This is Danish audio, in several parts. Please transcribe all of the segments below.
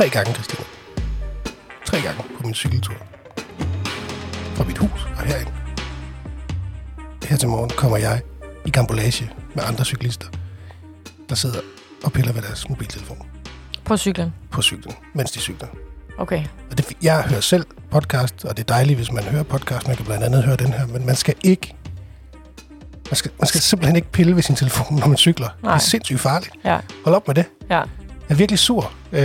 tre gange, Christina. Tre gange på min cykeltur. Fra mit hus og herind. Her til morgen kommer jeg i gambolage med andre cyklister, der sidder og piller ved deres mobiltelefon På cyklen. på cyklen, mens de cykler. Okay. Og det, jeg hører selv podcast, og det er dejligt, hvis man hører podcast. Man kan blandt andet høre den her, men man skal ikke... Man skal, man skal simpelthen ikke pille ved sin telefon, når man cykler. Nej. Det er sindssygt farligt. Ja. Hold op med det. Ja. Jeg er virkelig sur. Øh,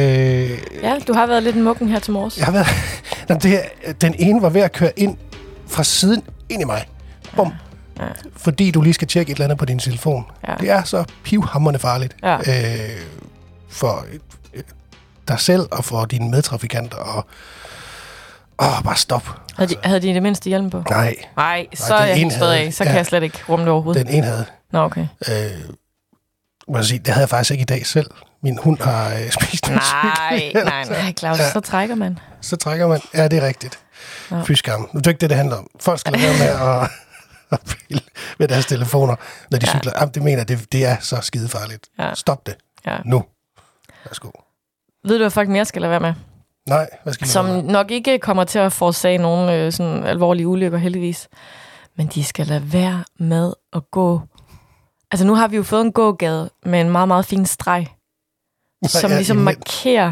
Ja, du har været lidt en mukken her til morges. jeg har været... Nå, det her, den ene var ved at køre ind fra siden ind i mig. Bum. Ja. Fordi du lige skal tjekke et eller andet på din telefon. Ja. Det er så pivhammerende farligt. Ja. Øh, for øh, dig selv og for dine medtrafikanter. Og, åh, bare stop. Havde de, havde de det mindste hjelm på? Nej, Nej, så den er jeg helt af. Så ja. kan jeg slet ikke rumme det overhovedet. den ene havde. Nå, okay. Øh, må jeg sige, det havde jeg faktisk ikke i dag selv. Min hund har øh, spist min Nej, cykel. nej, nej, Claus. Ja. Så trækker man. Så trækker man. Ja, det er rigtigt. Ja. Fy skam. Nu er det ikke det, det handler om. Folk skal lade være med at, at pille med deres telefoner, når de Ja. cykler. Jamen, det mener jeg, det, det er så skide farligt. Ja. Stop det. Ja. Nu. Værsgo. Ved du, hvad folk mere skal lade være med? Nej, hvad skal Som være? nok ikke kommer til at forårsage nogen øh, sådan alvorlige ulykker, heldigvis. Men de skal lade være med at gå... Altså, nu har vi jo fået en gågade med en meget, meget fin streg, som ligesom markerer,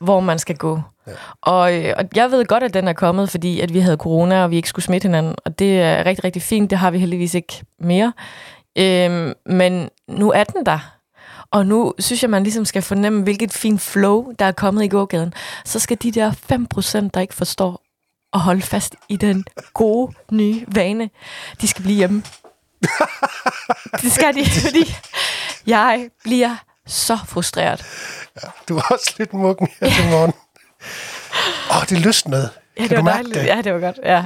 hvor man skal gå. Ja. Og, øh, og jeg ved godt, at den er kommet, fordi at vi havde corona, og vi ikke skulle smitte hinanden. Og det er rigtig, rigtig fint. Det har vi heldigvis ikke mere. Øhm, men nu er den der. Og nu synes jeg, man ligesom skal fornemme, hvilket fint flow, der er kommet i gågaden. Så skal de der 5%, der ikke forstår at holde fast i den gode, nye vane, de skal blive hjemme. det skal de, fordi jeg bliver så frustreret. Du er også lidt mukken her til morgen. Åh, det løsnede. Ja, Kan det du var mærke dejligt. det? Ja, det var godt. Ja.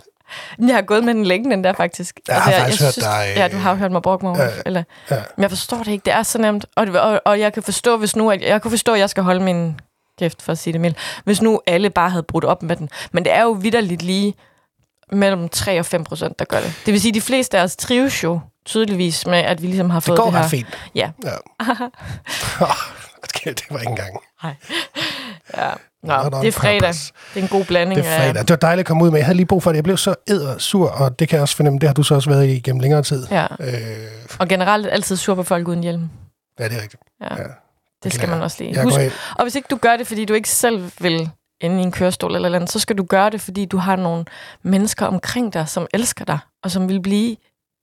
Jeg har gået med den længe, den der faktisk. Altså, Jeg har faktisk hørt dig, Ja, du har jo hørt mig brokke mig. Ja, eller, ja. Men jeg forstår det ikke. Det er så nemt. Og, og, og jeg kan forstå, hvis nu, at, jeg kan forstå, at jeg skal holde min kæft for at sige det mildt. Hvis nu alle bare havde brudt op med den. Men det er jo vidderligt lige mellem 3 og 5 procent, der gør det. Det vil sige, at de fleste af os trives jo tydeligvis med, at vi ligesom har Det fået går det her. ret fint. Ja. ja. det var ikke engang. Nej. Ja. Nå, on det er fredag. purpose. Det er en god blanding Det er fredag. af... Det var dejligt at komme ud med. Jeg havde lige brug for det. Jeg blev så æder sur, og det kan jeg også fornemme. Det har du så også været i gennem længere tid. Ja. Øh, Og generelt altid sur på folk uden hjelm. ja, det er rigtigt. Ja. Ja. Det skal man også lige Jeg huske. går. Og hvis ikke du gør det, fordi du ikke selv vil inde i en kørestol eller andet, så skal du gøre det, fordi du har nogle mennesker omkring dig, som elsker dig, og som vil blive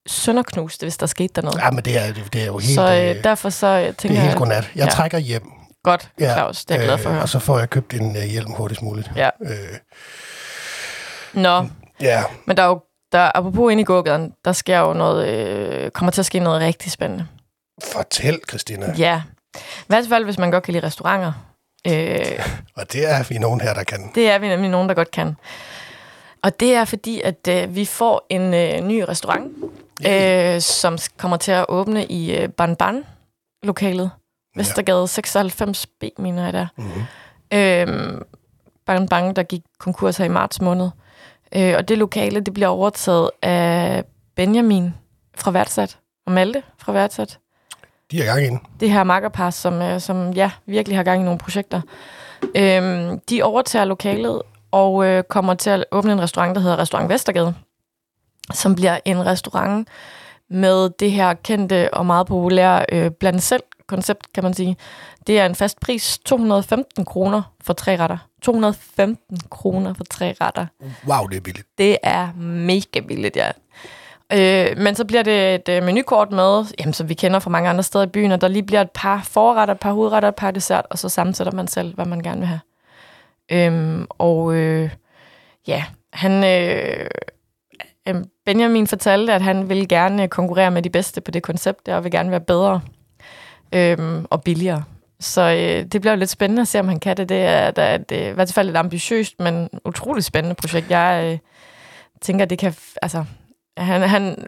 sønderknuste, hvis der skete der noget. Ja, men det er, det er jo helt, så øh, øh, derfor så øh, det tænker er helt jeg, godnat. Jeg Ja. trækker hjem. godt, Ja, Claus, det er jeg glad for at høre. Og så får jeg købt en uh, hjelm hurtigst muligt. Ja. Øh, Nå, ja. men der er jo, der, apropos inde i gågaden, der sker jo noget, øh, kommer til at ske noget rigtig spændende. Fortæl, Christina. Ja, i hvert fald, hvis man godt kan lide restauranter. Øh, Og det er vi nogen her, der kan. Det er vi nemlig nogen, der godt kan. Og det er fordi, at øh, vi får en øh, ny restaurant, øh, som kommer til at åbne i øh, Ban Ban-lokalet. Vestergade 96B, mener jeg der. Mm-hmm. Øh, Ban Ban, der gik konkurs her i marts måned. Øh, og det lokale, det bliver overtaget af Benjamin fra Værtsat og Malte fra Værtsat De er i gang ind. det her makkerpar, som, øh, som ja, virkelig har gang i nogle projekter. Øhm, de overtager lokalet og øh, kommer til at åbne en restaurant, der hedder Restaurant Vestergade, som bliver en restaurant med det her kendte og meget populære øh, blandt selv koncept, kan man sige. Det er en fast pris, 215 kroner for tre retter. 215 kroner for tre retter. Wow, det er billigt. Det er mega billigt, ja. Øh, men så bliver det et øh, menukort med, jamen, som vi kender fra mange andre steder i byen, og der lige bliver et par forretter, et par hovedretter, et par dessert, og så sammensætter man selv, hvad man gerne vil have. Øhm, og øh, ja, han, øh, øh, Benjamin fortalte, at han ville gerne konkurrere med de bedste på det koncept, der, og vil gerne være bedre øhm, og billigere. Så øh, det bliver jo lidt spændende at se, om han kan det. Det er, at, er et, øh, i hvert fald et ambitiøst, men utroligt spændende projekt. Jeg øh, tænker, det kan... Altså, han, han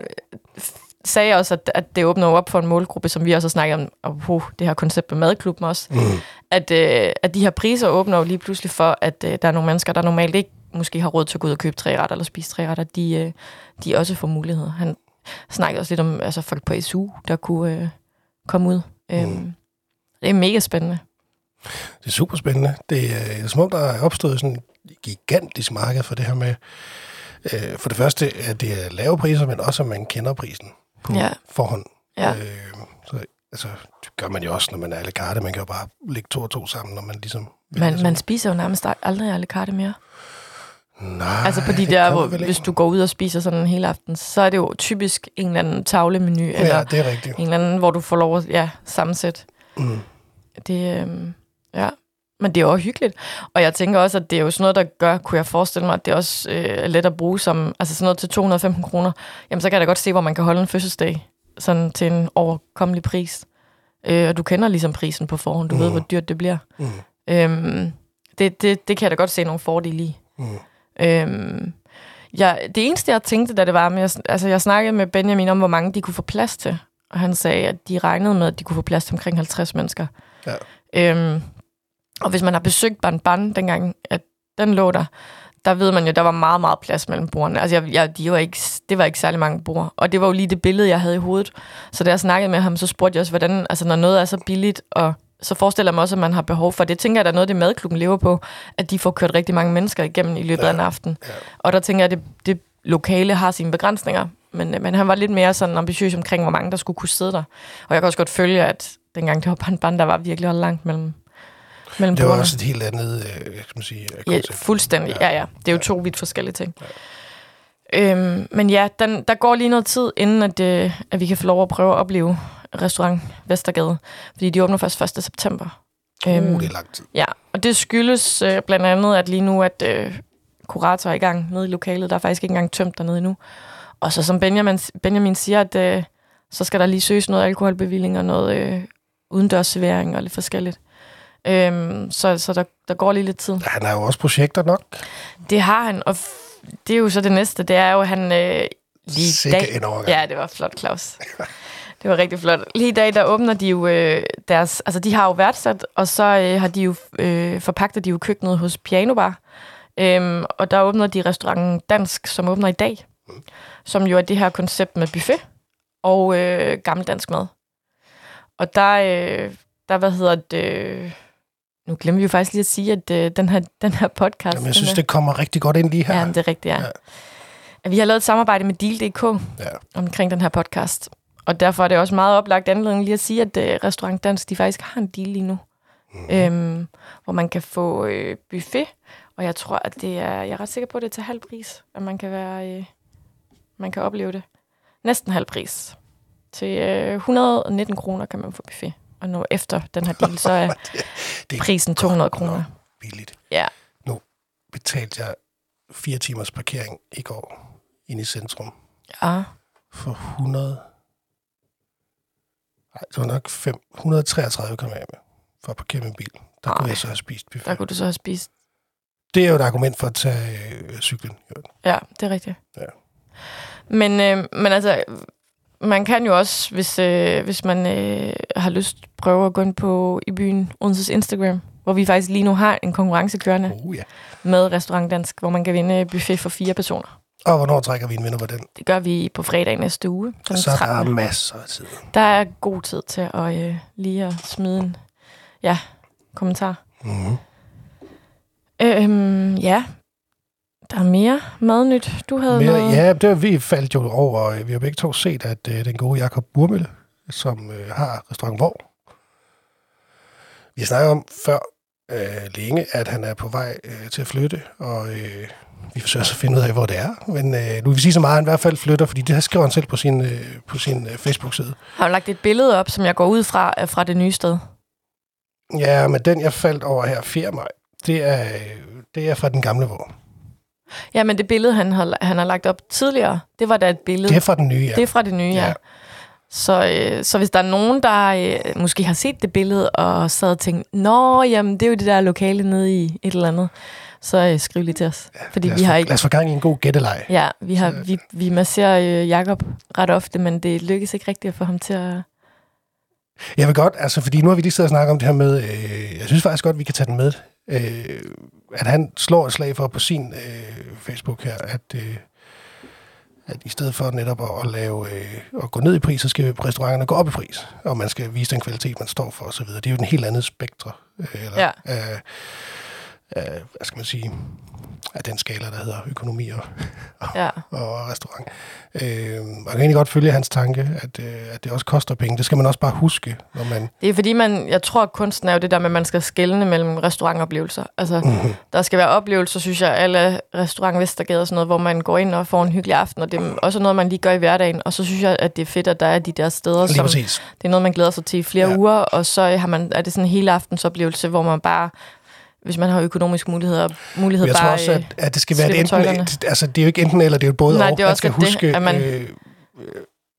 sagde også, at, at det åbner op for en målgruppe, som vi også har snakket om, og uh, det her koncept med madklubben også, Mm. at, øh, at de her priser åbner jo lige pludselig for, at øh, der er nogle mennesker, der normalt ikke måske har råd til at gå ud og købe tre retter eller spise tre retter, de, øh, de også får muligheder. Han snakkede også lidt om altså folk på SU, der kunne øh, komme ud. Øhm, Mm. Det er mega spændende. Det er super spændende. Det er, det er som om, der er opstået sådan et gigantisk marked for det her med, øh, for det første, at det er lave priser, men også, at man kender prisen på Ja. forhånd. Ja. Øh, så, altså, det gør man jo også, når man er à la carte. Man kan jo bare lægge to og to sammen, når man ligesom... Man, man spiser jo nærmest aldrig à la carte mere. Nej, Altså på de der, hvor, hvis du går ud og spiser sådan en hele aften, så er det jo typisk en eller anden tavlemenu, eller Ja, det er rigtigt. en eller anden, hvor du får lov at ja, sammensætte. Mm. Det, øhm, ja. Men det er jo også hyggeligt. Og jeg tænker også, at det er jo sådan noget, der gør, kunne jeg forestille mig, at det også øh, er let at bruge som, altså sådan noget til 215 kroner. Jamen, så kan jeg da godt se, hvor man kan holde en fødselsdag, sådan til en overkommelig pris. Øh, og du kender ligesom prisen på forhånd. Du mm. ved, hvor dyrt det bliver. Mm. Øhm, det, det, det kan jeg da godt se nogle fordele i. Mm. Øhm, ja, det eneste, jeg tænkte, da det var, med, altså jeg snakkede med Benjamin om, hvor mange de kunne få plads til. Og han sagde, at de regnede med, at de kunne få plads til omkring 50 mennesker. Ja. Øhm, og hvis man har besøgt Ban Ban, dengang at den lå der, der ved man jo, der var meget, meget plads mellem bordene. Altså, jeg, jeg, de var ikke, det var ikke særlig mange bord. Og det var jo lige det billede, jeg havde i hovedet. Så da jeg snakkede med ham, så spurgte jeg også, hvordan, altså når noget er så billigt, og så forestiller jeg mig også, at man har behov for det. tænker jeg, der er noget, det madklubben lever på, at de får kørt rigtig mange mennesker igennem i løbet ja. af en aften. Ja. Og der tænker jeg, at det, det lokale har sine begrænsninger. Men, men han var lidt mere sådan ambitiøs omkring, hvor mange der skulle kunne sidde der. Og jeg kan også godt følge, at dengang det var Ban Ban, der var virkelig langt mellem, mellem Det var også et helt andet, øh, kan man sige, Ja, fuldstændig. Ja, ja. Det er jo to vidt forskellige ting. Øhm, men ja, den, der går lige noget tid, inden at, øh, at vi kan få lov at prøve at opleve restaurant Vestergade. Fordi de åbner først 1. september. Uh, det er lang tid. Ja, og det skyldes øh, blandt andet, at lige nu, at øh, kurator er i gang nede i lokalet. Der er faktisk ikke engang tømt dernede endnu. Og så som Benjamin, Benjamin siger, at øh, så skal der lige søges noget alkoholbevilling og noget øh, udendørs servering og lidt forskelligt. Øhm, så så der, der går lige lidt tid. Han har jo også projekter nok. Det har han, og det er jo så det næste. Det er jo, at han øh, lige Sikke dag... en overgang. Ja, det var flot, Claus. Det var rigtig flot. Lige i dag, der åbner de jo øh, deres... Altså, de har jo værtsat, og så øh, har de jo øh, forpagtet de jo køkkenet hos Piano Bar. Øhm, og der åbner de restauranten Dansk, som åbner i dag. Som jo er det her koncept med buffet og øh, gammeldansk mad. Og der, øh, der, hvad hedder det... Nu glemmer vi jo faktisk lige at sige, at øh, den, her, den her podcast... Jamen, jeg synes, er- det kommer rigtig godt ind lige her. Ja, det er rigtigt, ja. Ja. Vi har lavet et samarbejde med Deal.dk Ja. omkring den her podcast. Og derfor er det også meget oplagt anledning lige at sige, at uh, Restaurant Dansk, de faktisk har en deal lige nu. Mm. Øhm, hvor man kan få øh, buffet, og jeg tror, at det er, jeg er ret sikker på, at det er til halv pris, at man kan være, øh, man kan opleve det. Næsten halv pris. Til øh, 119 kroner kan man få buffet. Og nu efter den her deal, så er det er prisen 200 kroner. billigt. Ja. Betalte jeg fire timers parkering i går inde i centrum Ja. for 100... Nej, det var nok 5, 133 kom jeg med for at parkere min bil. Der Ej. kunne jeg så have spist Der buffet. kunne du så have spist. Det er jo et argument for at tage øh, cyklen. Ja, det er rigtigt. Ja. Men, øh, men altså, man kan jo også, hvis, øh, hvis man øh, har lyst, prøve at gå ind på i byen Odenses Instagram, hvor vi faktisk lige nu har en konkurrence kørende Oh, ja. med Restaurant Dansk, hvor man kan vinde buffet for fire personer. Og hvornår trækker vi en vinder på den? Det gør vi på fredag næste uge. Så der er 13.. masser af tid. der er god tid til at øh, lige at smide en ja, kommentar. Mm-hmm. Øhm, ja, der er mere madnyt. Du havde Mere, noget... ja, det var, vi faldt jo over, vi har begge to set, at øh, den gode Jakob Burmølle, som øh, har restaurant Hvor, vi snakker om før øh, længe, at han er på vej øh, til at flytte, og øh, vi forsøger så at finde ud af, hvor det er. Men øh, nu vil vi sige så meget, at han i hvert fald flytter, fordi det her skriver han selv på sin, øh, på sin øh, Facebook-side. Har du lagt et billede op, som jeg går ud fra, er fra det nye sted? Ja, men den jeg faldt over her 4. maj, det er, øh, det er fra den gamle Hvor. Ja, men det billede, han har, han har lagt op tidligere, det var da et billede. Det er fra den nye, ja. det er fra det nye, ja. Ja. Så, øh, så hvis der er nogen, der øh, måske har set det billede og sad og tænkt, Nå, jamen, det er jo det der lokale nede i et eller andet, så øh, skriv lige til os. Ja, fordi os vi har ikke... lad os få gang i en god gætteleg. Ja, vi, har, vi, vi masserer øh, Jakob ret ofte, men det lykkes ikke rigtigt at få ham til at... Jeg vil godt, altså fordi nu har vi lige siddet og snakket om det her med, øh, jeg synes faktisk godt, vi kan tage den med, øh, at han slår et slag for på sin øh, Facebook her, at, øh, at i stedet for netop at, at lave øh, at gå ned i pris, så skal restauranterne gå op i pris, og man skal vise den kvalitet, man står for osv. Det er jo en helt andet spektre, øh, eller, Ja. af, af, hvad skal man sige, af den skala, der hedder økonomi og, Ja. og restaurant. Øh, man kan egentlig godt følge hans tanke, at, øh, at det også koster penge. Det skal man også bare huske, når man... Det er fordi, man, jeg tror, at kunsten er jo det der med, at man skal skelne mellem restaurantoplevelser. Altså, mm-hmm. der skal være oplevelser, synes jeg, alle restaurant Vestergade og sådan noget, hvor man går ind og får en hyggelig aften, og det er også noget, man lige gør i hverdagen. Og så synes jeg, at det er fedt, at der er de der steder, Lige som præcis. det er noget, man glæder sig til i flere Ja. ja. uger, og så har man, er det sådan en hele aftensoplevelse, hvor man bare, hvis man har økonomiske muligheder, mulighed Men jeg tror bare... også, øh, at, at det skal være et enten... Et, altså, det er jo ikke enten eller, det er jo både Nej, og. det er man også skal godt det, huske at man- øh,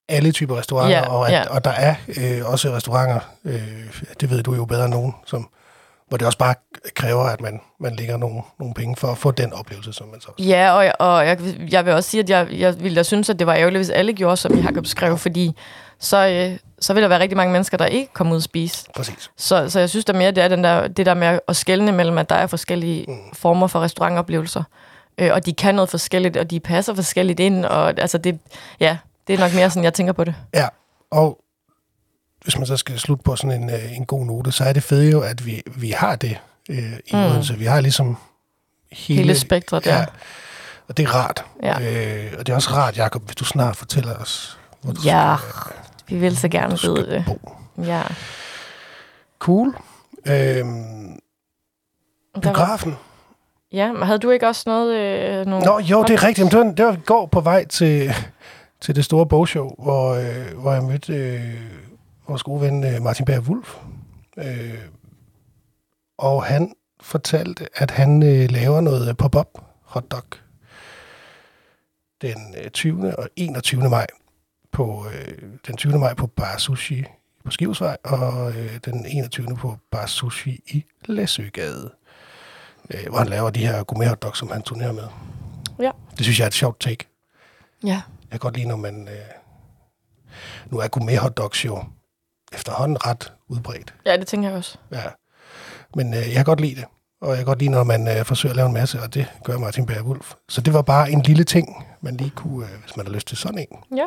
alle typer restauranter, Ja, og, at, ja. og der er øh, også restauranter, øh, det ved du jo bedre end nogen, som, hvor det også bare kræver, at man, man lægger nogle, nogle penge for at få den oplevelse, som man så også. Ja, og, og jeg, jeg vil også sige, at jeg, jeg ville da synes, at det var ærgerligt, hvis alle gjorde, som Jacob skrev, fordi så, øh, så vil der være rigtig mange mennesker, der ikke kommer ud og spise. Præcis. Så, så jeg synes da mere, det er den der, det der med at skelne mellem, at der er forskellige mm. former for restaurantoplevelser. Øh, og de kan noget forskelligt, og de passer forskelligt ind. Og altså det, ja, det er nok mere sådan, jeg tænker på det. Ja, og hvis man så skal slutte på sådan en, øh, en god note, så er det fedt jo, at vi, vi har det øh, i Mm. Odense. Vi har ligesom hele, Hele spektret der. Ja, og det er rart. Ja. Øh, og det er også rart, Jacob, hvis du snart fortæller os, hvor du Ja, skal, vi vil så gerne du vide det. bo. Ja. Cool. Øhm, Der var, biografen. ja, men havde du ikke også noget... Øh, nogle Nå, jo, det er rigtigt. Men det var, det var i går på vej til, til det store bogshow, hvor, øh, hvor jeg mødte øh, vores gode ven øh, Martin Berg Wulf. Øh, og han fortalte, at han øh, laver noget pop-up hotdog den øh, 20. og 21. maj på øh, den 20. maj på Bar Sushi på Skivsvej, og øh, den 21. på Bar Sushi i Læsøgade, øh, hvor han laver de her gourmet hotdogs, som han turnerer med. Ja. Det synes jeg er et sjovt take. Ja. Jeg kan godt lide, når man... Øh, nu er gourmet hotdogs jo efterhånden ret udbredt. ja, det tænker jeg også. Ja. Men øh, jeg kan godt lide det. Og jeg kan godt lide, når man øh, forsøger at lave en masse, og det gør Martin Berg Wulf. Så det var bare en lille ting, man lige kunne, øh, hvis man har lyst til sådan en. Ja.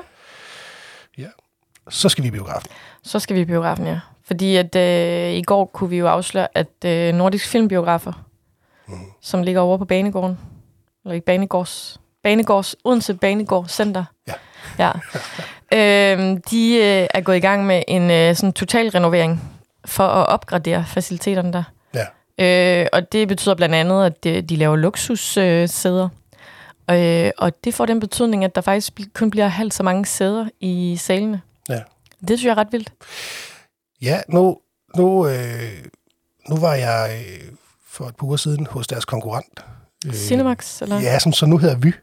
Så skal vi i biografen. Så skal vi i biografen, ja. Fordi at øh, i går kunne vi jo afsløre, at øh, Nordisk Filmbiografer, mm. som ligger over på Banegården, eller i Banegårds, Banegårds, Odense Banegård Center, Ja. ja. øhm, de øh, er gået i gang med en øh, sådan total renovering for at opgradere faciliteterne der. Ja. Øh, og det betyder blandt andet, at de, de laver luksussæder. Øh, sæder. Øh, og det får den betydning, at der faktisk kun bliver halvt så mange sæder i salene. Ja. Det synes jeg er ret vildt. Ja, nu, nu, øh, nu var jeg øh, for et par uger siden hos deres konkurrent. Øh, Cinemax, eller? Ja, som så nu hedder Vy.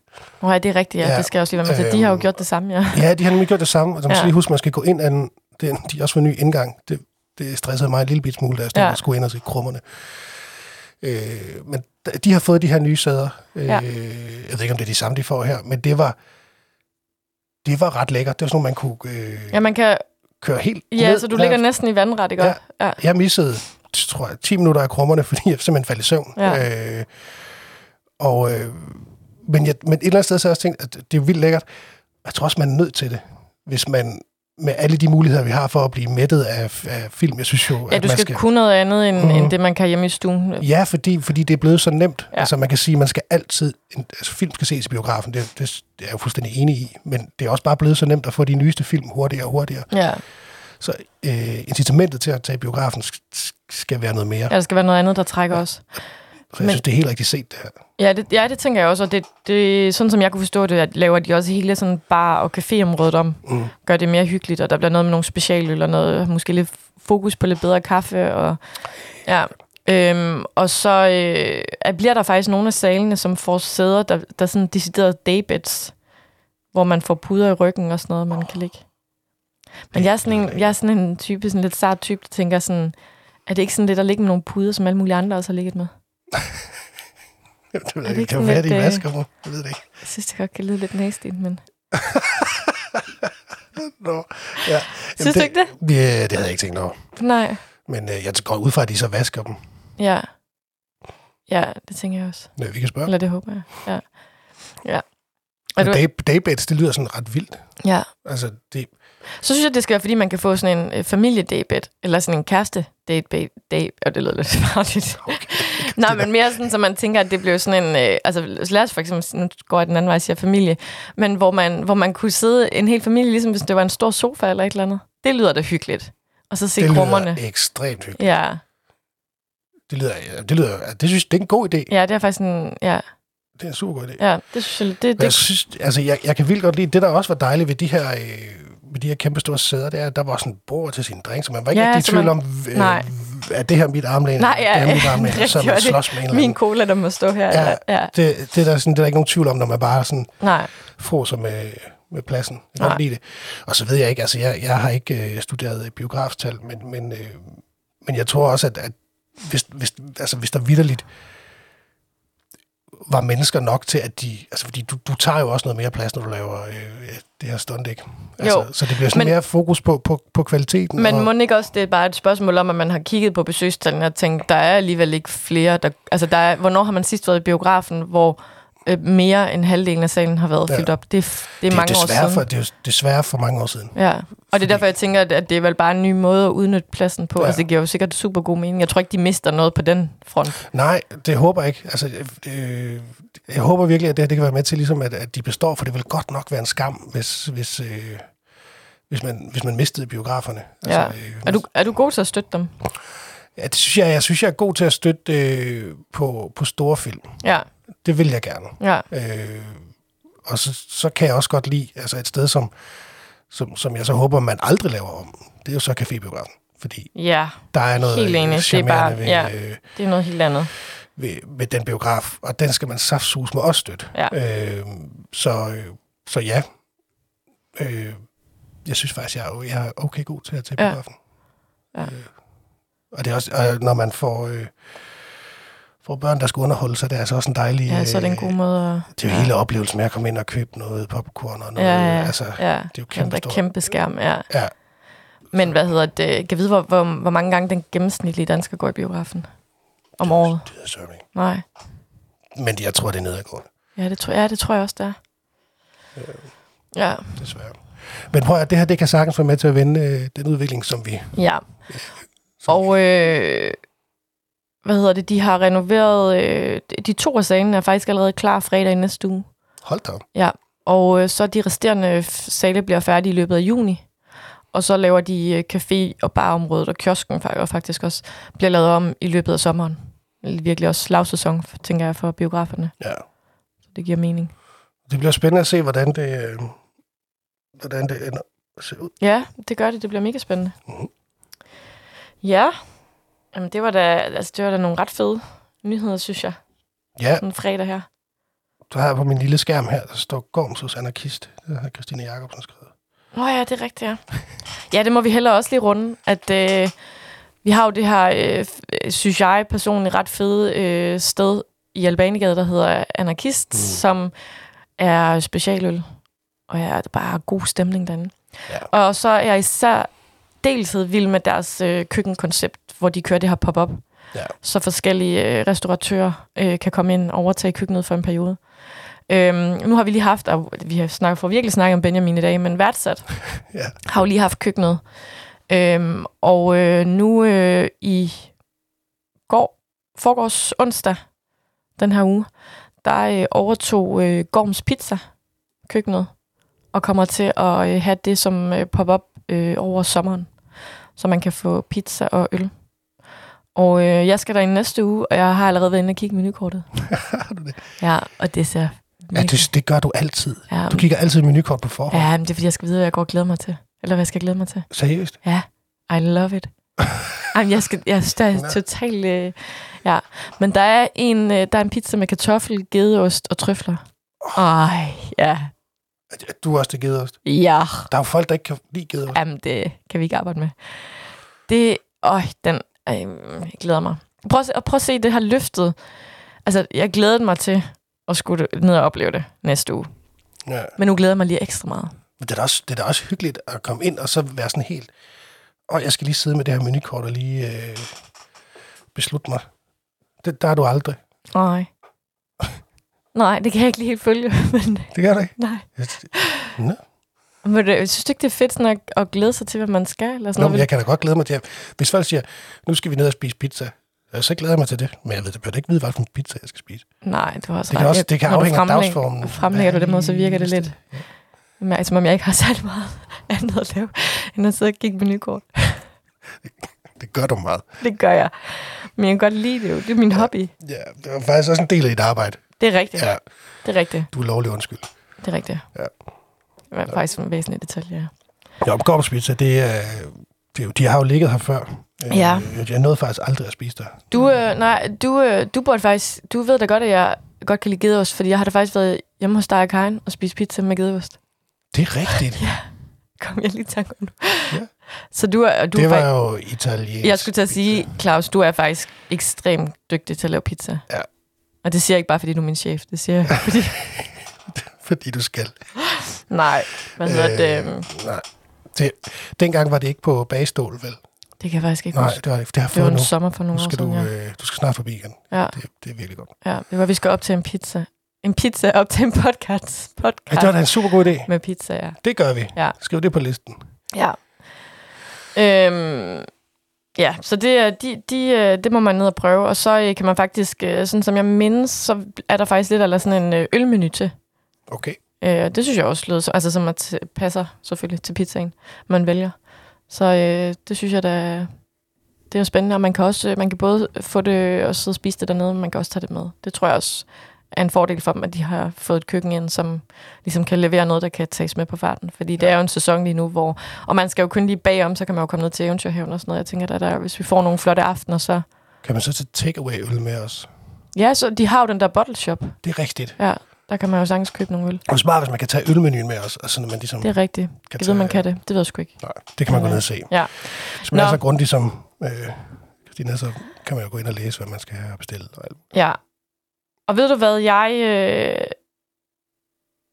Nå, ja, det er rigtigt, ja. Ja. Det skal jeg også lige være med til. De har jo øhm, gjort det samme, ja. Ja, de har nemlig gjort det samme. Og så man skal Ja. lige huske, man skal gå ind ad den, den, de har også fået en ny indgang. Det, det stressede mig en lille bit smule, da jeg stod Ja. og skulle ind og se krummerne. Øh, men de har fået de her nye sæder. Øh, Ja. Jeg ved ikke, om det er de samme, de får her, men det var, det var ret lækkert. Det var sådan noget, man kunne øh, Ja, man kan, køre helt ja ned. så du ligger næsten i vandret, ikke? Ja. Ja. Jeg missede, tror jeg, 10 minutter af krummerne, fordi jeg simpelthen faldt i søvn. Ja. Øh, og, øh, men, jeg, men et eller andet sted så har jeg også tænkt, at det er vildt lækkert. Jeg tror også, man er nødt til det, hvis man med alle de muligheder, vi har for at blive mættet af, af film. Jeg synes jo, ja, at du man skal, skal kunne noget andet, end, mm. end det, man kan hjemme i stuen. Ja, fordi, fordi det er blevet så nemt. Ja. Ja. Altså man kan sige, man skal altid... En, altså film skal ses i biografen, det, det, er jeg jo fuldstændig enig i. Men det er også bare blevet så nemt at få de nyeste film hurtigere og hurtigere. Ja. Så øh, incitamentet til at tage biografen sk- skal være noget mere. ja, der skal være noget andet, der trækker os. Så jeg men- synes, det er helt rigtigt set, det her. Ja, det, ja, det tænker jeg også, og det, det, sådan som jeg kunne forstå det, at laver de også hele sådan bar- og caféområdet om, Mm. gør det mere hyggeligt, og der bliver noget med nogle specialøl og noget, måske lidt fokus på lidt bedre kaffe, og ja. Øhm, og så øh, bliver der faktisk nogle af salene, som får sæder, der, der er sådan decideret daybeds, hvor man får puder i ryggen og sådan noget, man kan ligge. Men jeg er sådan en, jeg er sådan en type, sådan lidt sart type, der tænker sådan, er det ikke sådan lidt at ligge med nogle puder, som alle mulige andre også har ligget med? Det, ved det jeg ikke. det var færdigt i øh. Jeg ved det ikke. Jeg synes, det godt kan lyde lidt nasty, men... Nå, ja. Synes du ikke det? Ja, det havde jeg ikke tænkt over. Nej. Men øh, jeg går ud fra, at de så vasker dem. Ja. Ja, det tænker jeg også. Ja, vi kan spørge. Eller det håber jeg. Ja. Ja. Er du- day, daybeds, det lyder sådan ret vildt. Ja. Altså, det, Så synes jeg, det skal være, fordi man kan få sådan en øh, familiedatebed, eller sådan en kæreste datebed. Date, og det lyder lidt farligt. Nej, men mere sådan, så man tænker, at det bliver sådan en... Øh, altså lad os for eksempel, nu går jeg den anden vej og siger familie, men hvor man, hvor man kunne sidde en hel familie, ligesom hvis det var en stor sofa eller et eller andet. Det lyder da hyggeligt. Og så se det krummerne. lyder ekstremt hyggeligt. Ja. Det lyder, det lyder, det synes det er en god idé. ja, det er faktisk en... Ja, Det er en super god idé. ja det synes jeg... Det, Men jeg det, synes, altså, jeg, jeg kan vildt godt lide, det der også var dejligt ved de her, øh, ved de her kæmpe store sæder, det er, at der var sådan bord til sine drink, så man var ikke Ja, ja, i tvivl man- om, øh, Nej. Er det her mit armlæn? Nej, ja, det er mit ja, armlæn, rigtigt, så man slås med en min cola, der må stå her. Ja. Eller, ja. Det, det, er der sådan, det er der ikke nogen tvivl om, når man bare sådan Nej. froser med, med pladsen. Jeg kan lide det. Og så ved jeg ikke, altså jeg, jeg har ikke øh, studeret biograftal, men, men, øh, men jeg tror også, at, at hvis, hvis, altså, hvis der vidderligt var mennesker nok til, at de... Altså, fordi du, du tager jo også noget mere plads, når du laver øh, det her stunt, ikke? Altså, Jo. Så det bliver sådan Men- men, mere fokus på, på, på kvaliteten. Men og, må ikke også, det er bare et spørgsmål om, at man har kigget på besøgstallene og tænkt, der er alligevel ikke flere, der, altså der er, hvornår har man sidst været i biografen, hvor øh, mere end halvdelen af salen har været Ja. fyldt op? Det, er det er det er mange år siden. for, det er jo desværre for mange år siden. Ja, og det er derfor, jeg tænker, at, at det er vel bare en ny måde at udnytte pladsen på. Ja. Altså, det giver jo sikkert super god mening. Jeg tror ikke, de mister noget på den front. Nej, det håber jeg ikke. Altså, øh, jeg håber virkelig, at det her det kan være med til, ligesom at, at de består, for det vil godt nok være en skam, hvis, hvis, øh, hvis, man, hvis man mistede biograferne. Ja. øh, Er du, er du god til at støtte dem? ja, det synes jeg, jeg synes, jeg er god til at støtte øh, på, på store film. Ja, Det vil jeg gerne. ja, Øh, og så, så kan jeg også godt lide altså et sted, som, som, som jeg så håber, man aldrig laver om. Det er jo så Cafébiografen. Fordi ja. der er noget Helt enig. Det er bare- ved, ja. øh, Det er noget helt andet. ved, ved den biograf, og den skal man saftsus med også støtte. Ja. Øh, så, øh, så ja, øh, jeg synes faktisk, jeg er, jeg er okay god til at tage Ja. biografen. Ja. Øh, og det er også, og når man får, øh, får børn, der skal underholde sig, det er altså også en dejlig... Ja, så er det en øh, god måde at... Det er jo ja. hele oplevelsen med at komme ind og købe noget popcorn og noget. Ja, ja, Altså, ja. det er jo kæmpe der kæmpe skærm, ja. Ja, Men hvad hedder det? Kan vide, hvor, hvor, hvor mange gange den gennemsnitlige dansker går i biografen? Om året? det er sørme ikke. Nej. Men jeg tror, det er nedadgående, Ja, det tror, ja, det tror jeg også, det er. Ja, desværre. Men prøv at det her, det kan sagtens være med til at vende øh, den udvikling, som vi... ja. Som Og øh, hvad hedder det? De har renoveret... Øh, de to af salene er faktisk allerede klar fredag i næste uge. Hold da. Ja, og øh, så de resterende sale bliver færdige i løbet af juni. Og så laver de øh, café- og barområdet og kiosken faktisk også bliver lavet om i løbet af sommeren. Virkelig også lavsæson, tænker jeg, for biograferne. Ja. Så det giver mening. Det bliver spændende at se, hvordan det, øh, hvordan det ender at se ud. Ja, det gør det. Det bliver mega spændende. Mhm. Ja, Jamen, det var da, altså, det var da nogle ret fede nyheder, synes jeg. Ja, Sådan en fredag her. du har på min lille skærm her, der står Gormsus anarkist. Det har Christine Jacobsen skrevet. Nå ja, det er rigtigt, ja. Ja, det må vi heller også lige runde, at øh, vi har jo det her, øh, f- synes jeg personligt, ret fede øh, sted i Albanegade, der hedder Anarkist, Mm. som er specialøl. Og ja, det er bare god stemning derinde. Ja. Og så er jeg især deltid vild med deres øh, køkkenkoncept, hvor de kører det her pop-up. Ja. Så forskellige øh, restauratører øh, kan komme ind og overtage køkkenet for en periode. Øhm, nu har vi lige haft, og vi har snakket, for virkelig snakket om Benjamin i dag, men værtsat Ja. har jo lige haft køkkenet. Øhm, og øh, nu øh, i går, forgårs onsdag, den her uge, der øh, overtog øh, Gorms Pizza køkkenet, og kommer til at øh, have det som øh, pop-up øh, over sommeren, så man kan få pizza og øl. Og øh, jeg skal der i næste uge, og jeg har allerede været inde og kigge menukortet. Har du det? Ja, og det ser Ja, det, det gør du altid. ja, Du kigger altid menukort på forhånd. ja, men det er fordi, jeg skal vide, hvad jeg går og glæder mig til. Eller hvad jeg skal glæde mig til. Seriøst? I love it. Jamen, jeg, skal, jeg er totalt... Øh, ja. Men der er, en, øh, der er en pizza med kartoffel, gedeost og trøfler. Ej, ja. Du er også til gedeost. Ja. Der er jo folk, der ikke kan lide gedeost. Jamen, det kan vi ikke arbejde med. Det... Øj, den... Øh, jeg glæder mig. Prøv at, se, og prøv at se det her løftet. Altså, jeg glædede mig til at skulle ned og opleve det næste uge. Ja. Men nu glæder jeg mig lige ekstra meget. Men det er, da også, det er da også hyggeligt at komme ind og så være sådan helt... Og jeg skal lige sidde med det her menukort og lige øh, beslutte mig. Det, der er du aldrig. Nej. Nej, det kan jeg ikke lige helt følge, men Det gør du ikke? nej. Nå. Men det, synes du ikke, det er fedt sådan at, at glæde sig til, hvad man skal? Eller sådan Nå, noget? men jeg kan da godt glæde mig til, hvis folk siger, nu skal vi ned og spise pizza, så glæder jeg mig til det. Men jeg ved, det bør ikke vide, hvilken pizza jeg skal spise. Nej, du har også Det kan ret. også- det kan afhænge af dagsformen. Fremlægger du det måde, så virker det lidt, ja. som om jeg ikke har særlig meget andet at lave, end at sidde og kigge menukort. Det gør du meget. Det gør jeg. Men jeg kan godt lide det jo. Det er min hobby. Ja, det er faktisk også en del af dit arbejde. Det er rigtigt. Ja, Det er rigtigt. du er lovlig undskyld. Det er rigtigt. Ja. Det var faktisk en væsentlig detalje, ja. Ja, Gorms Pizza, det er, det er jo, de har jo ligget her før. Øh, Ja. Jeg nåede faktisk aldrig at spise der. Du, øh, nej, du, øh, du burde faktisk... Du ved da godt, at jeg godt kan lide gedeost, fordi jeg har da faktisk været hjemme hos dig og Karin og spist pizza med gedeost. Det er rigtigt. Kom jeg lige tanke om nu. Ja. Så du er, du det er var faktisk, jo italiensk. Jeg skulle til at sige, Claus, du er faktisk ekstremt dygtig til at lave pizza. Ja. Og det siger jeg ikke bare, fordi du er min chef. Det siger jeg, fordi... Fordi du skal. Nej, hvad hedder Øh, det? øhm, Nej. Det, dengang var det ikke på bagstol, vel? Det kan jeg faktisk ikke Nej, huske. det, var, det har Det var fået en nu. sommer for nogle Nu år skal siden, du, ja. øh, du skal snart forbi igen. Ja, Det, det er virkelig godt. ja. Det var, vi skal op til en pizza. En pizza op til en podcast. Ja, podcast det var da en super god idé. med pizza, ja. Det gør vi. Ja. Skriv det på listen. Ja. Øhm, ja, så det, er- de, de, øh, det må man ned og prøve. Og så øh, kan man faktisk, øh, sådan som jeg mindes, så er der faktisk lidt eller sådan en ølmenu til. Okay. Øh, det synes jeg også lyder, så- altså som at passer selvfølgelig til pizzaen, man vælger. Så øh, det synes jeg da, det er spændende, og man kan også, øh, man kan både få det og sidde og spise det dernede, men man kan også tage det med. Det tror jeg også er en fordel for dem, at de har fået et køkken ind, som ligesom kan levere noget, der kan tages med på farten. Fordi det er jo en sæson lige nu, hvor, og man skal jo kun lige bagom, så kan man jo komme ned til eventyrhaven og sådan noget. Jeg tænker, der, der, hvis vi får nogle flotte aftener, så... Kan man så tage takeaway øl med os? Ja, så de har jo den der bottle shop. Det er rigtigt. Ja, der kan man jo sagtens købe nogle øl. Og smart, hvis man kan tage ølmenuen med os, og sådan, at man ligesom Det er rigtigt. kan Jeg ved, man kan det. Det ved jeg sgu ikke. Nej, det kan man gå Men, ned og se. Ja. Hvis man er Nå. så grundig som øh, Christina, så kan man jo gå ind og læse, hvad man skal have bestilt. Og alt. Ja. Og ved du hvad, jeg... Øh,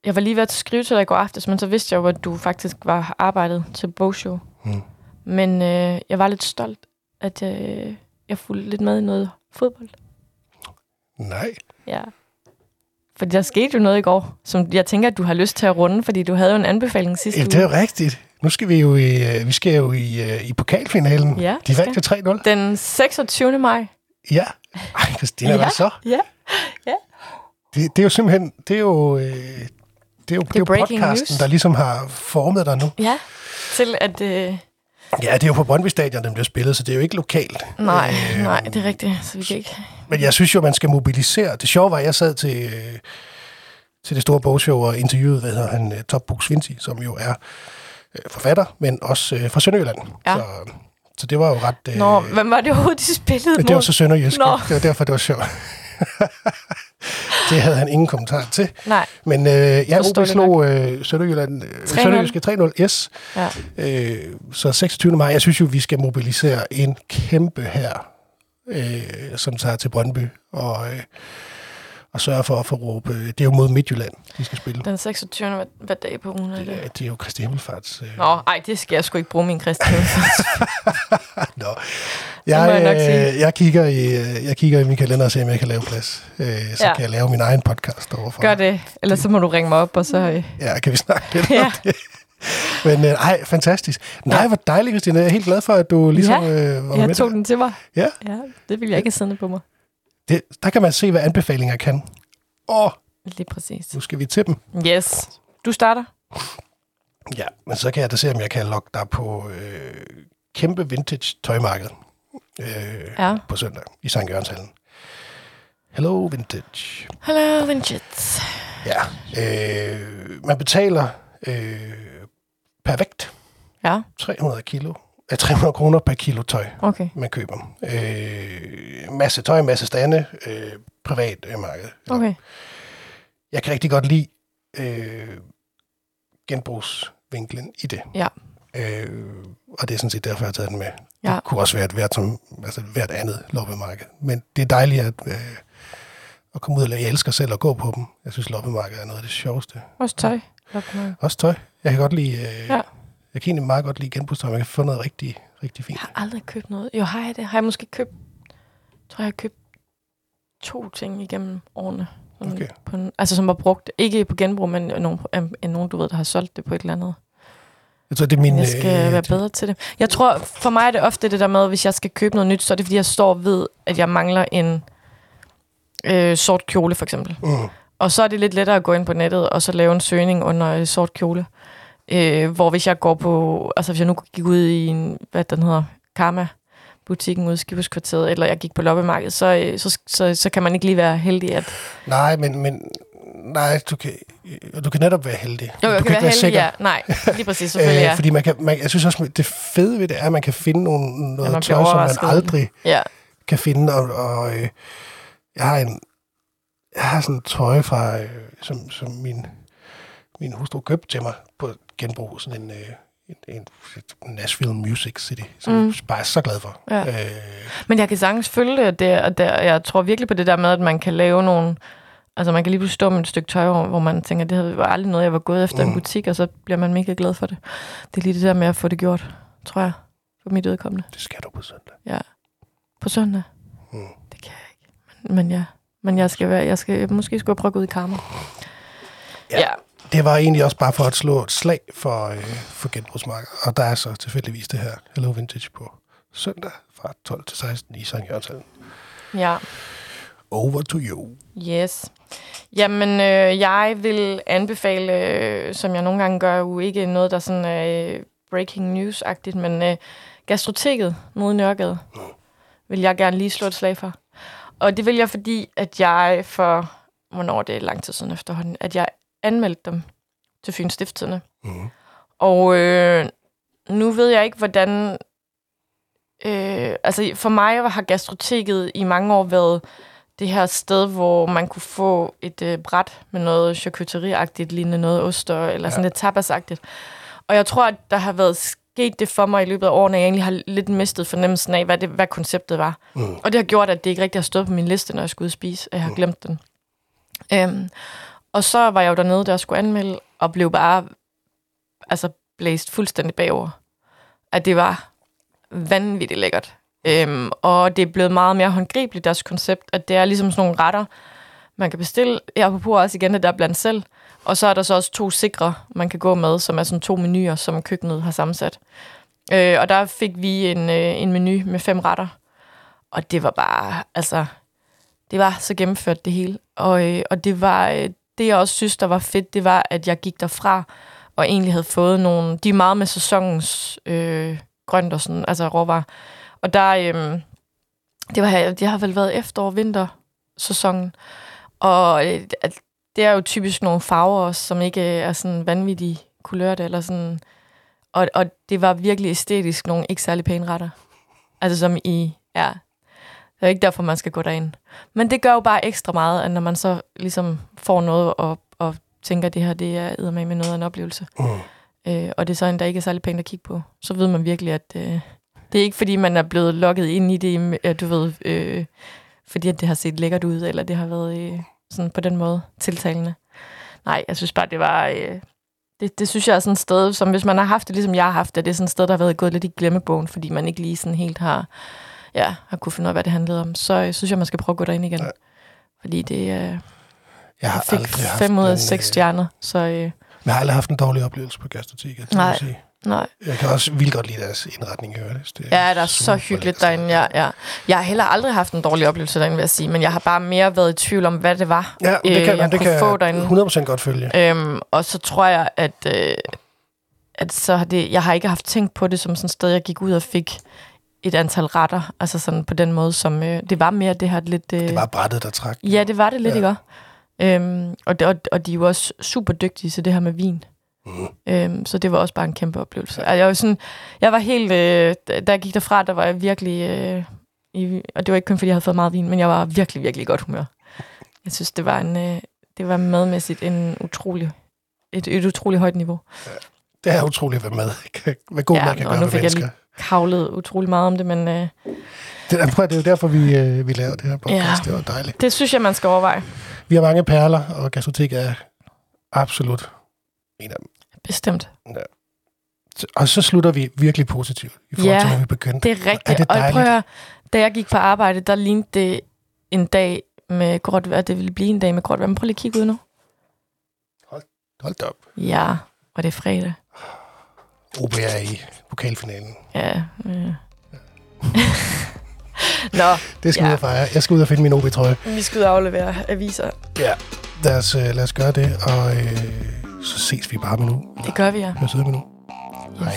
jeg var lige ved at skrive til dig i går aftes, men så vidste jeg jo, at du faktisk var arbejdet til bogshow. Hmm. Men øh, jeg var lidt stolt, at øh, jeg fulgte lidt med i noget fodbold. Nej. Ja. Fordi der skete jo noget i går, som jeg tænker, at du har lyst til at runde, fordi du havde jo en anbefaling sidste Ja, det er uge. jo rigtigt. Nu skal vi jo i, øh, vi skal jo i, øh, i pokalfinalen. Ja, De vandt jo 3-0. Den 26. maj. Ja. Ej, Christina, Ja. hvad så? Ja. Det, det er jo simpelthen, det er jo, øh, det er jo, det er jo podcasten, news. der ligesom har formet dig nu. Ja. Til at... Øh, Ja, det er jo på Brøndby Stadion, den bliver spillet, så det er jo ikke lokalt. nej, Øh, nej, det er rigtigt. Så vi kan ikke... Men jeg synes jo, man skal mobilisere. Det sjove var, at jeg sad til, øh, til det store bogshow og interviewede, hvad hedder han, øh, Top Books Vinci, som jo er øh, forfatter, men også øh, fra Sønderjylland. Ja. Så, så det var jo ret... Øh, Nå, hvem var det overhovedet, de spillede men det var mod? så sønderjysk. Nå. Det var derfor, det var sjovt. det havde han ingen kommentar til. Nej, Men øh, ja, OB slog øh, Sønderjylland, øh, 3-0. Sønderjyske 3-0, yes. ja. Øh, så 26. maj, jeg synes jo, vi skal mobilisere en kæmpe her, øh, som tager til Brøndby og, øh, og sørge for at få råbe. Det er jo mod Midtjylland, de skal spille. Den 26. Hvad, hvad dag på ugen er Det det? er, det er jo Kristi Himmelfarts. Øh. Nå, ej, det skal jeg sgu ikke bruge min kristne. Nå. må Jeg, jeg øh, jeg, kigger i, øh, jeg kigger i min kalender og ser, om jeg kan lave plads. Øh, så Ja. kan jeg lave min egen podcast overfor. Gør det, ellers så må du ringe mig op, og så... Øh, Ja, kan vi snakke lidt Ja. om det? Men øh, ej, fantastisk. Nej, Ja. hvor dejligt, Christina. Jeg er helt glad for, at du ligesom Ja, øh, var med jeg tog den til mig. Ja. ja det vil jeg ikke have siddende på mig. Det, der kan man se, hvad anbefalinger kan. Åh, Lige præcis. nu skal vi til dem. Yes. Du starter. Ja, men så kan jeg da se, om jeg kan logge dig på øh, kæmpe vintage tøjmarked øh, Ja. på søndag i St. Jørgenshallen. Hello Vintage. Hello, Vinchits. Ja, øh, man betaler øh, per vægt Ja, 300 kilo. Ja, 300 kroner per kilo tøj, okay. man køber. Øh, masse tøj, masse stande, øh, privat øh, marked. Okay. Jeg kan rigtig godt lide øh, genbrugsvinklen i det. Ja. Øh, og det er sådan set derfor, jeg har taget den med. Ja. Det kunne også være et hvert, som, altså hvert andet loppemarked. Men det er dejligt at, øh, at komme ud og lave. Jeg elsker selv at gå på dem. Jeg synes, loppemarkedet er noget af det sjoveste. Også tøj. Mig. Også tøj. Jeg kan godt lide, øh, Ja. Jeg kan egentlig meget godt lide genbrugstøj. Man kan få noget rigtig, rigtig fint. Jeg har aldrig købt noget. Jo, har jeg det? Har jeg måske købt... Jeg tror, jeg har købt to ting igennem årene. Sådan Okay. På en, altså som var brugt, ikke på genbrug, men nogen, en, nogen, du ved, der har solgt det på et eller andet. Jeg tror, det er min... Jeg skal øh, være bedre til det. Jeg tror, for mig er det ofte det der med, hvis jeg skal købe noget nyt, så er det fordi, jeg står ved, at jeg mangler en øh, sort kjole, for eksempel. Mm. Og så er det lidt lettere at gå ind på nettet, og så lave en søgning under øh, sort kjole. Øh, hvor hvis jeg går på, altså hvis jeg nu gik ud i en, hvad den hedder, Karma, butikken ude i Skibhuskvarteret, eller jeg gik på loppemarkedet, så, øh, så, så, så kan man ikke lige være heldig, at... Nej, men, men nej, du kan, du kan netop være heldig. Jo, jeg du kan være heldig, sikker. ja. Nej, lige præcis, selvfølgelig, ja. Øh, fordi man kan, man, jeg synes også, det fede ved det er, at man kan finde nogle, noget ja, tøj, som man aldrig ja. kan finde. Og, og øh, jeg har en jeg har sådan tøj fra, øh, som, som min, min hustru købte til mig på genbrug. Sådan en, øh, en, en, en Nashville Music City, som mm. Jeg bare er så glad for. Ja. Øh, Men jeg kan sagtens følge det, det og der, jeg tror virkelig på det der med, at man kan lave nogle... Altså man kan lige pludselig stå med et stykke tøj, hvor man tænker, det var aldrig noget, jeg var gået efter mm. En butik, og så bliver man mega glad for det. Det er lige det der med at få det gjort, tror jeg, for mit udkommende. det skal du på søndag. På søndag. Mm. Det kan jeg ikke. Men, men ja, men jeg skal være, jeg skal, måske skulle jeg prøve at gå ud i karmer. Ja. Det var egentlig også bare for at slå et slag for, øh, for genbrugsmarkedet. Og der er så tilfældigvis det her Hello Vintage på søndag fra 12 til 16 i Sankt Jørgenshallen. ja. Over to you. Yes. Jamen, øh, jeg vil anbefale, øh, som jeg nogle gange gør, jo ikke noget, der sådan er øh, breaking news-agtigt, men øh, gastroteket mod Nørregade vil jeg gerne lige slå et slag for. Og det vil jeg, fordi at jeg for, hvornår det er lang tid siden efterhånden, at jeg anmeldte dem til Fyns Stiftstidende. Mm. Og øh, nu ved jeg ikke, hvordan... Øh, altså, for mig har gastroteket i mange år været det her sted, hvor man kunne få et øh, bræt med noget charcuterie-agtigt, lignende noget oster, eller sådan Ja. lidt tapasagtigt. Og jeg tror, at der har været sket det for mig i løbet af årene, at jeg egentlig har lidt mistet fornemmelsen af, hvad, det, hvad konceptet var. Mm. Og det har gjort, at det ikke rigtig har stået på min liste, når jeg skulle ud og spise. at Jeg har glemt den. Øhm, og så var jeg jo dernede, der skulle anmelde, og blev bare altså, blæst fuldstændig bagover. At det var vanvittigt lækkert. Øhm, og det er blevet meget mere håndgribeligt, deres koncept, at det er ligesom sådan nogle retter, man kan bestille. Jeg på også igen det der blandt selv. Og så er der så også to sikre, man kan gå med, som er sådan to menuer, som køkkenet har sammensat. Øh, og der fik vi en, øh, en menu med fem retter. Og det var bare, altså, det var så gennemført det hele. Og, øh, og det var, øh, det jeg også synes, der var fedt, det var, at jeg gik derfra, og egentlig havde fået nogle, de er meget med sæsonens øh, grønt og sådan, altså råvarer. Og der, øh, det, var, det har vel været efterår, vinter sæsonen. Og øh, at det er jo typisk nogle farver også, som ikke øh, er sådan vanvittige kulørte, eller sådan. Og, og det var virkelig æstetisk nogle ikke særlig pæne retter. Altså som i, ja, det er ikke derfor, man skal gå derind. Men det gør jo bare ekstra meget, at når man så ligesom får noget og, og tænker, at det her det er med med noget af en oplevelse. Mm. Øh, og det er så en, der ikke er særlig pænt at kigge på. Så ved man virkelig, at øh, det er ikke fordi, man er blevet lukket ind i det, øh, du ved, øh, fordi at det har set lækkert ud, eller det har været øh, sådan på den måde tiltalende. Nej, jeg synes bare, det var... Øh, det, det synes jeg er sådan et sted, som hvis man har haft det, ligesom jeg har haft det, det er sådan et sted, der har været gået lidt i glemmebogen, fordi man ikke lige sådan helt har, ja, har kunne finde ud af, hvad det handlede om. Så øh, synes jeg, man skal prøve at gå derind igen. Ja. Fordi det øh, Jeg jeg har fik aldrig haft fem ud af en, seks øh, stjerner, så øh, Jeg har aldrig haft en dårlig oplevelse på gastrotek. Nej. Nej. Sige. nej. Jeg kan også vildt godt lide deres indretning i øvrigt. Det Ja, der er så hyggeligt derinde. Ja, ja. Jeg har heller aldrig haft en dårlig oplevelse derinde, vil jeg sige, men jeg har bare mere været i tvivl om, hvad det var, Ja, det øh, kan, jeg det kunne kan få derinde. jeg 100% godt følge. Øhm, og så tror jeg, at, øh, at så har det, jeg har ikke haft tænkt på det som sådan et sted, jeg gik ud og fik et antal retter, altså sådan på den måde, som øh, det var mere det her lidt... Øh, Det var brættet, der trak. Ja, det var det lidt, Ja. ja. ikke? Øhm, og, det, og, og de er jo også super dygtige til det her med vin. Mm. Øhm, så det var også bare en kæmpe oplevelse. Altså, jeg, var sådan, jeg var helt... Øh, da jeg gik derfra, der var jeg virkelig... Øh, i, og det var ikke kun, fordi jeg havde fået meget vin, men jeg var virkelig, virkelig godt humør. Jeg synes, det var, en, øh, det var madmæssigt en utrolig, et, et utroligt højt niveau. Det er utroligt, hvad mad kan, hvad god Ja, mad kan og gøre nu fik jeg mennesker. lige- Kavlet utrolig meget om det, men øh, Det, er- prøv, at- det er jo derfor, vi, øh, vi laver det her podcast. Ja. Det var dejligt. det synes jeg, man skal overveje. Vi har mange perler, og gastrotek er absolut en af dem. Bestemt. Så- Og så slutter vi virkelig positivt i forhold Ja, til, hvor vi begyndte. Det er rigtigt. Er det og jeg dejligt? prøver, da jeg gik på arbejde, der lignede det en dag med gråt vejr. Det ville blive en dag med gråt vejr. Men prøv lige at kigge ud nu. Hold da op. Ja, og det er fredag. OB er i pokalfinalen. Ja. Øh. Nå, Det skal Ja. ja. og fejre. Jeg skal ud og finde min OB-trøje. vi skal ud og aflevere aviser. Ja. Lad os, øh, lad os gøre det, og øh, så ses vi bare med nu. Det gør vi, ja. Jeg sidder med nu. Hej.